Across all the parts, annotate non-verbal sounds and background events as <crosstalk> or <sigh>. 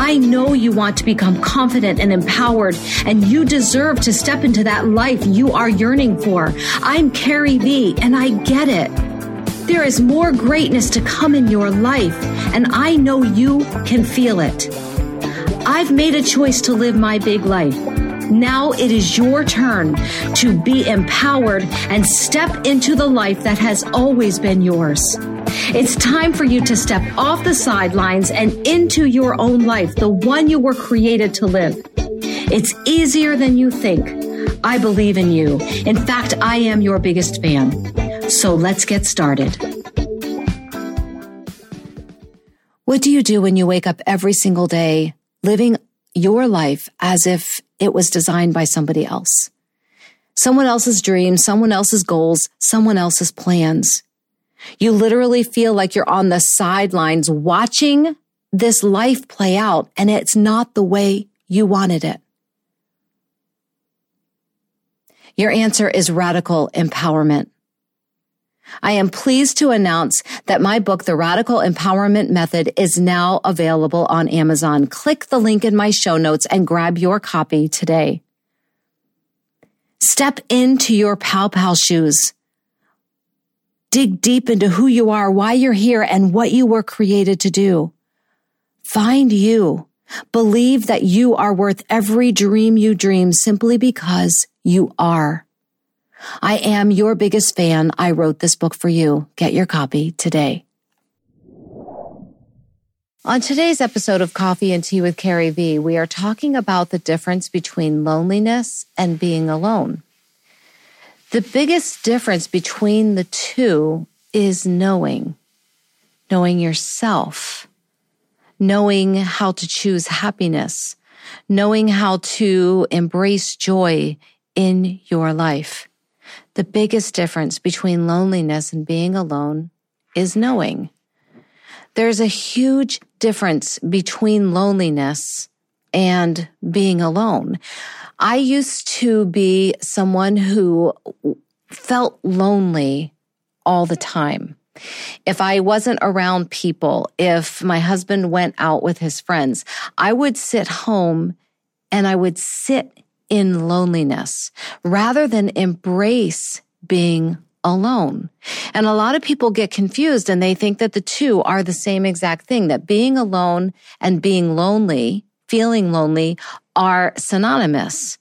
I know you want to become confident and empowered, and you deserve to step into that life you are yearning for. I'm Carrie V, and I get it. There is more greatness to come in your life, and I know you can feel it. I've made a choice to live my big life. Now it is your turn to be empowered and step into the life that has always been yours. It's time for you to step off the sidelines and into your own life, the one you were created to live. It's easier than you think. I believe in you. In fact, I am your biggest fan. So let's get started. What do you do when you wake up every single day living your life as if it was designed by somebody else? Someone else's dreams, someone else's goals, someone else's plans. You literally feel like you're on the sidelines watching this life play out and it's not the way you wanted it. Your answer is radical empowerment. I am pleased to announce that my book, The Radical Empowerment Method, is now available on Amazon. Click the link in my show notes and grab your copy today. Step into your pow pow shoes. Dig deep into who you are, why you're here, and what you were created to do. Find you. Believe that you are worth every dream you dream simply because you are. I am your biggest fan. I wrote this book for you. Get your copy today. On today's episode of Coffee and Tea with Carrie V, we are talking about the difference between loneliness and being alone. The biggest difference between the two is knowing, knowing yourself, knowing how to choose happiness, knowing how to embrace joy in your life. The biggest difference between loneliness and being alone is knowing. There's a huge difference between loneliness and being alone. I used to be someone who felt lonely all the time. If I wasn't around people, if my husband went out with his friends, I would sit home and I would sit in loneliness rather than embrace being alone. And a lot of people get confused and they think that the two are the same exact thing, that being alone and being lonely, feeling lonely are synonymous.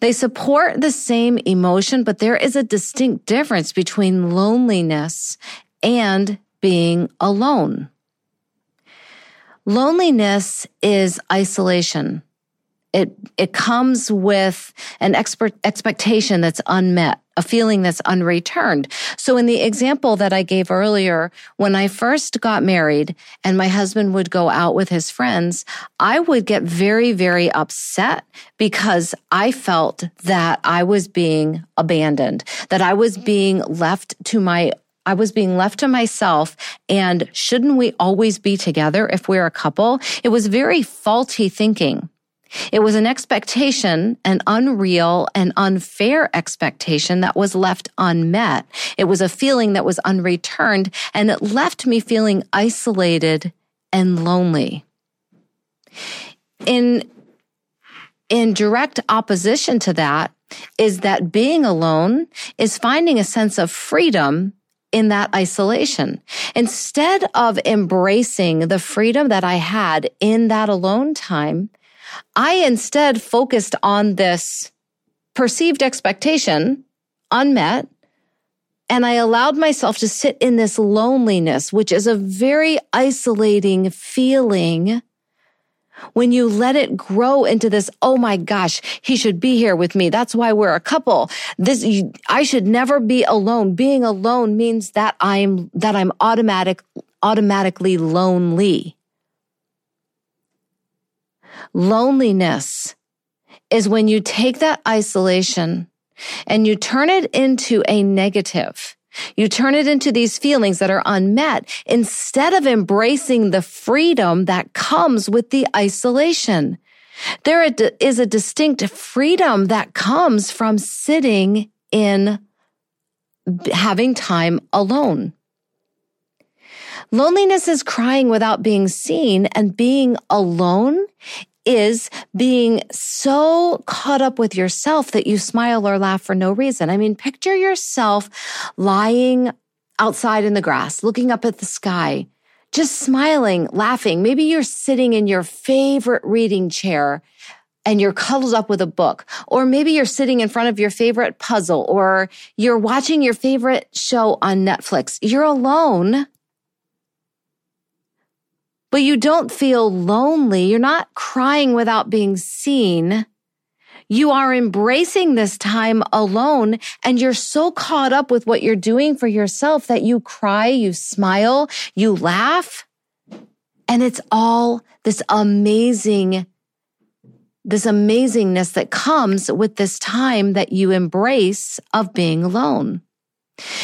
They support the same emotion, but there is a distinct difference between loneliness and being alone. Loneliness is isolation. It, it comes with an expert expectation that's unmet, a feeling that's unreturned. So in the example that I gave earlier, when I first got married and my husband would go out with his friends, I would get very, very upset because I felt that I was being abandoned, that I was being left to my I was being left to myself and shouldn't we always be together if we're a couple? It was very faulty thinking. It was an expectation, an unreal and unfair expectation that was left unmet. It was a feeling that was unreturned and it left me feeling isolated and lonely. In, in direct opposition to that is that being alone is finding a sense of freedom in that isolation. Instead of embracing the freedom that I had in that alone time, I instead focused on this perceived expectation unmet. And I allowed myself to sit in this loneliness, which is a very isolating feeling when you let it grow into this, oh my gosh, he should be here with me. That's why we're a couple. This, I should never be alone. Being alone means that I'm, that I'm automatic, automatically lonely. Loneliness is when you take that isolation and you turn it into a negative. You turn it into these feelings that are unmet instead of embracing the freedom that comes with the isolation. There is a distinct freedom that comes from sitting in having time alone. Loneliness is crying without being seen and being alone is being so caught up with yourself that you smile or laugh for no reason. I mean, picture yourself lying outside in the grass, looking up at the sky, just smiling, laughing. Maybe you're sitting in your favorite reading chair and you're cuddled up with a book. Or maybe you're sitting in front of your favorite puzzle or you're watching your favorite show on Netflix. You're alone but you don't feel lonely. You're not crying without being seen. You are embracing this time alone and you're so caught up with what you're doing for yourself that you cry, you smile, you laugh. And it's all this amazing, this amazingness that comes with this time that you embrace of being alone.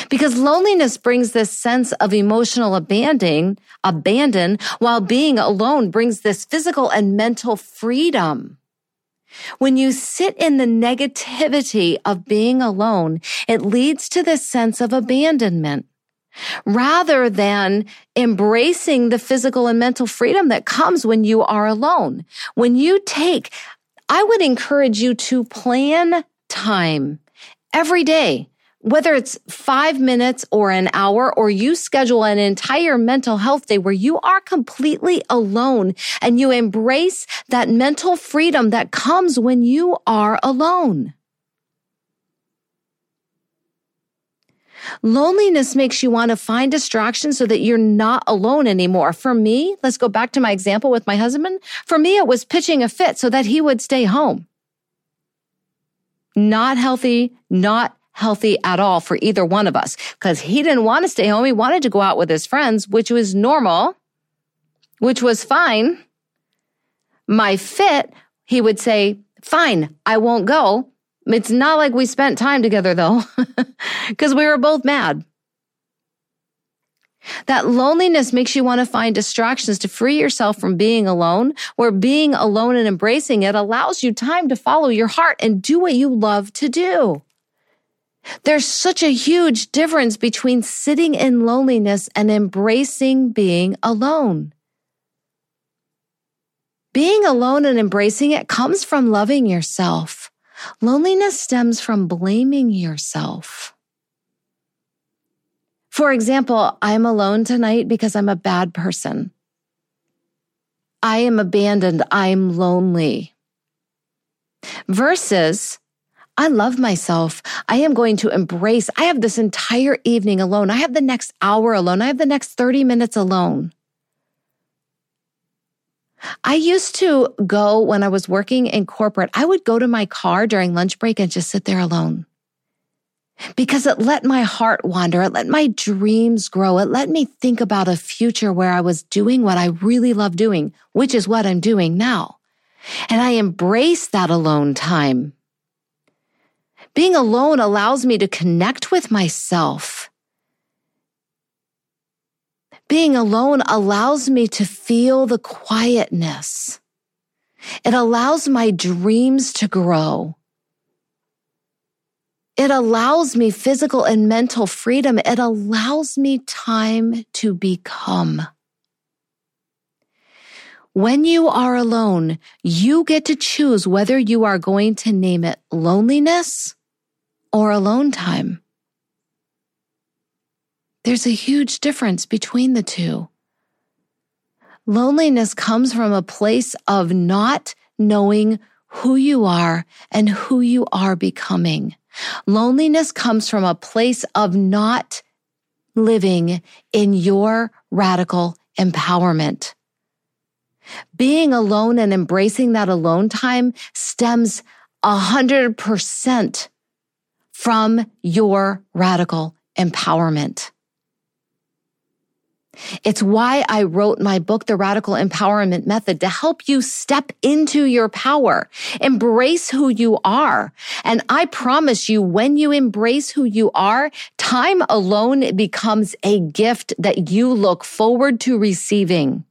Because loneliness brings this sense of emotional abandon, abandon, while being alone brings this physical and mental freedom. When you sit in the negativity of being alone, it leads to this sense of abandonment rather than embracing the physical and mental freedom that comes when you are alone. When you take, I would encourage you to plan time every day whether it's five minutes or an hour, or you schedule an entire mental health day where you are completely alone and you embrace that mental freedom that comes when you are alone. Loneliness makes you want to find distractions so that you're not alone anymore. For me, let's go back to my example with my husband. For me, it was pitching a fit so that he would stay home. Not healthy, not healthy at all for either one of us because he didn't want to stay home. He wanted to go out with his friends, which was normal, which was fine. My fit, he would say, fine, I won't go. It's not like we spent time together though, <laughs> because we were both mad. That loneliness makes you want to find distractions to free yourself from being alone, where being alone and embracing it allows you time to follow your heart and do what you love to do. There's such a huge difference between sitting in loneliness and embracing being alone. Being alone and embracing it comes from loving yourself. Loneliness stems from blaming yourself. For example, I'm alone tonight because I'm a bad person. I am abandoned. I'm lonely. Versus, I love myself. I am going to embrace. I have this entire evening alone. I have the next hour alone. I have the next 30 minutes alone. I used to go when I was working in corporate, I would go to my car during lunch break and just sit there alone because it let my heart wander. It let my dreams grow. It let me think about a future where I was doing what I really love doing, which is what I'm doing now. And I embrace that alone time. Being alone allows me to connect with myself. Being alone allows me to feel the quietness. It allows my dreams to grow. It allows me physical and mental freedom. It allows me time to become. When you are alone, you get to choose whether you are going to name it loneliness or alone time. There's a huge difference between the two. Loneliness comes from a place of not knowing who you are and who you are becoming. Loneliness comes from a place of not living in your radical empowerment. Being alone and embracing that alone time stems a hundred percent from your radical empowerment. It's why I wrote my book, The Radical Empowerment Method, to help you step into your power, embrace who you are. And I promise you, when you embrace who you are, time alone becomes a gift that you look forward to receiving.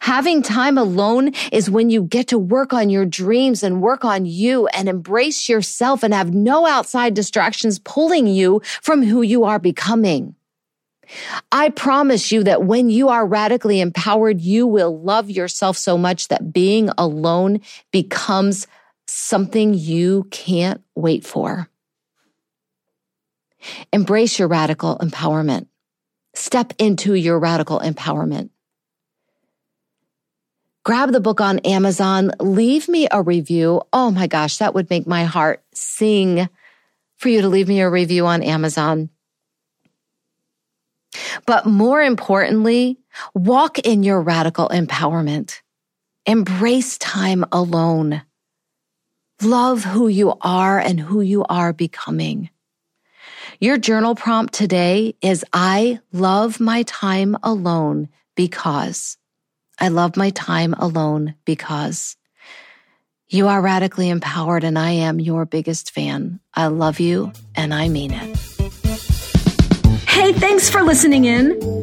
Having time alone is when you get to work on your dreams and work on you and embrace yourself and have no outside distractions pulling you from who you are becoming. I promise you that when you are radically empowered, you will love yourself so much that being alone becomes something you can't wait for. Embrace your radical empowerment. Step into your radical empowerment. Grab the book on Amazon. Leave me a review. Oh my gosh, that would make my heart sing for you to leave me a review on Amazon. But more importantly, walk in your radical empowerment. Embrace time alone. Love who you are and who you are becoming. Your journal prompt today is I love my time alone because I love my time alone because you are radically empowered and I am your biggest fan. I love you and I mean it. Hey, thanks for listening in.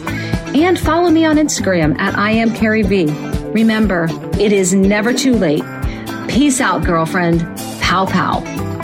And follow me on Instagram at I am Carrie V. Remember, it is never too late. Peace out, girlfriend. Pow pow.